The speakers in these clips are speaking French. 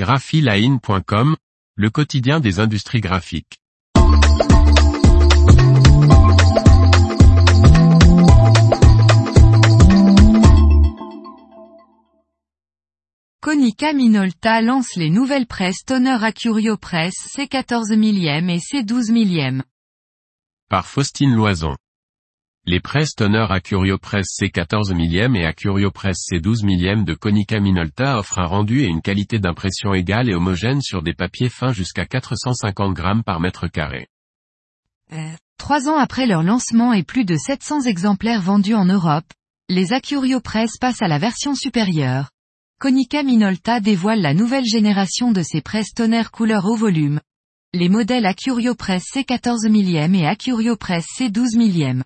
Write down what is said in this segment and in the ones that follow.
graphiline.com, le quotidien des industries graphiques. Konica Minolta lance les nouvelles presses Toner Acurio Press C14 mm et C12 mm. Par Faustine Loison. Les presses Toner Acurio Press C14 mm et Acurio Press C12 mm de Konica Minolta offrent un rendu et une qualité d'impression égale et homogène sur des papiers fins jusqu'à 450 grammes par mètre carré. Trois ans après leur lancement et plus de 700 exemplaires vendus en Europe, les Acurio Press passent à la version supérieure. Konica Minolta dévoile la nouvelle génération de ses presses tonnerre couleur au volume. Les modèles Acurio Press C14 mm et Acurio Press C12 mm.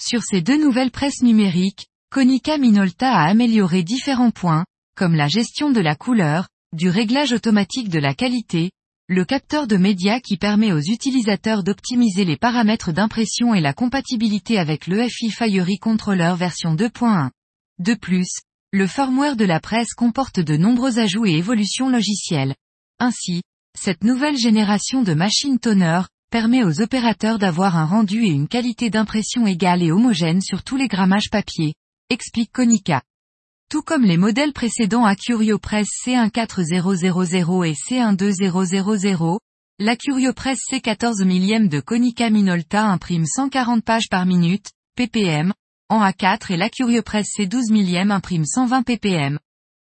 Sur ces deux nouvelles presses numériques, Konica Minolta a amélioré différents points, comme la gestion de la couleur, du réglage automatique de la qualité, le capteur de médias qui permet aux utilisateurs d'optimiser les paramètres d'impression et la compatibilité avec l'EFI Fiery Controller version 2.1. De plus, le firmware de la presse comporte de nombreux ajouts et évolutions logicielles. Ainsi, cette nouvelle génération de machines toner permet aux opérateurs d'avoir un rendu et une qualité d'impression égale et homogène sur tous les grammages papier, explique Konica. Tout comme les modèles précédents Acurio Press C14000 et C12000, l'Acurio Press C14 mm de Konica Minolta imprime 140 pages par minute, ppm, en A4 et l'Acurio-Press C12 mm imprime 120 ppm.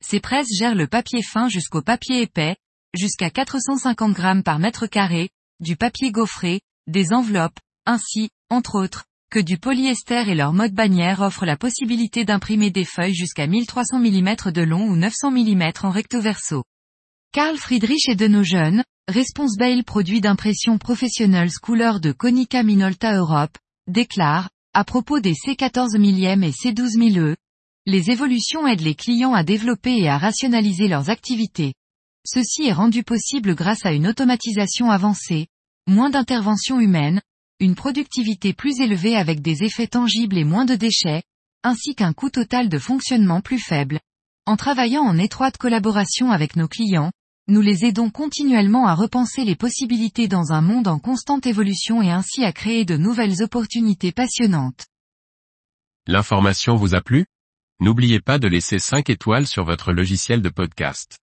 Ces presses gèrent le papier fin jusqu'au papier épais, jusqu'à 450 grammes par mètre carré, du papier gaufré, des enveloppes, ainsi, entre autres, que du polyester et leur mode bannière offre la possibilité d'imprimer des feuilles jusqu'à 1300 mm de long ou 900 mm en recto verso. Karl Friedrich et de nos jeunes, Response produit d'impression professionnelle couleur de Konica Minolta Europe, déclare, à propos des C14 mm et C12 000 les évolutions aident les clients à développer et à rationaliser leurs activités. Ceci est rendu possible grâce à une automatisation avancée, moins d'intervention humaine, une productivité plus élevée avec des effets tangibles et moins de déchets, ainsi qu'un coût total de fonctionnement plus faible. En travaillant en étroite collaboration avec nos clients, nous les aidons continuellement à repenser les possibilités dans un monde en constante évolution et ainsi à créer de nouvelles opportunités passionnantes. L'information vous a plu? N'oubliez pas de laisser 5 étoiles sur votre logiciel de podcast.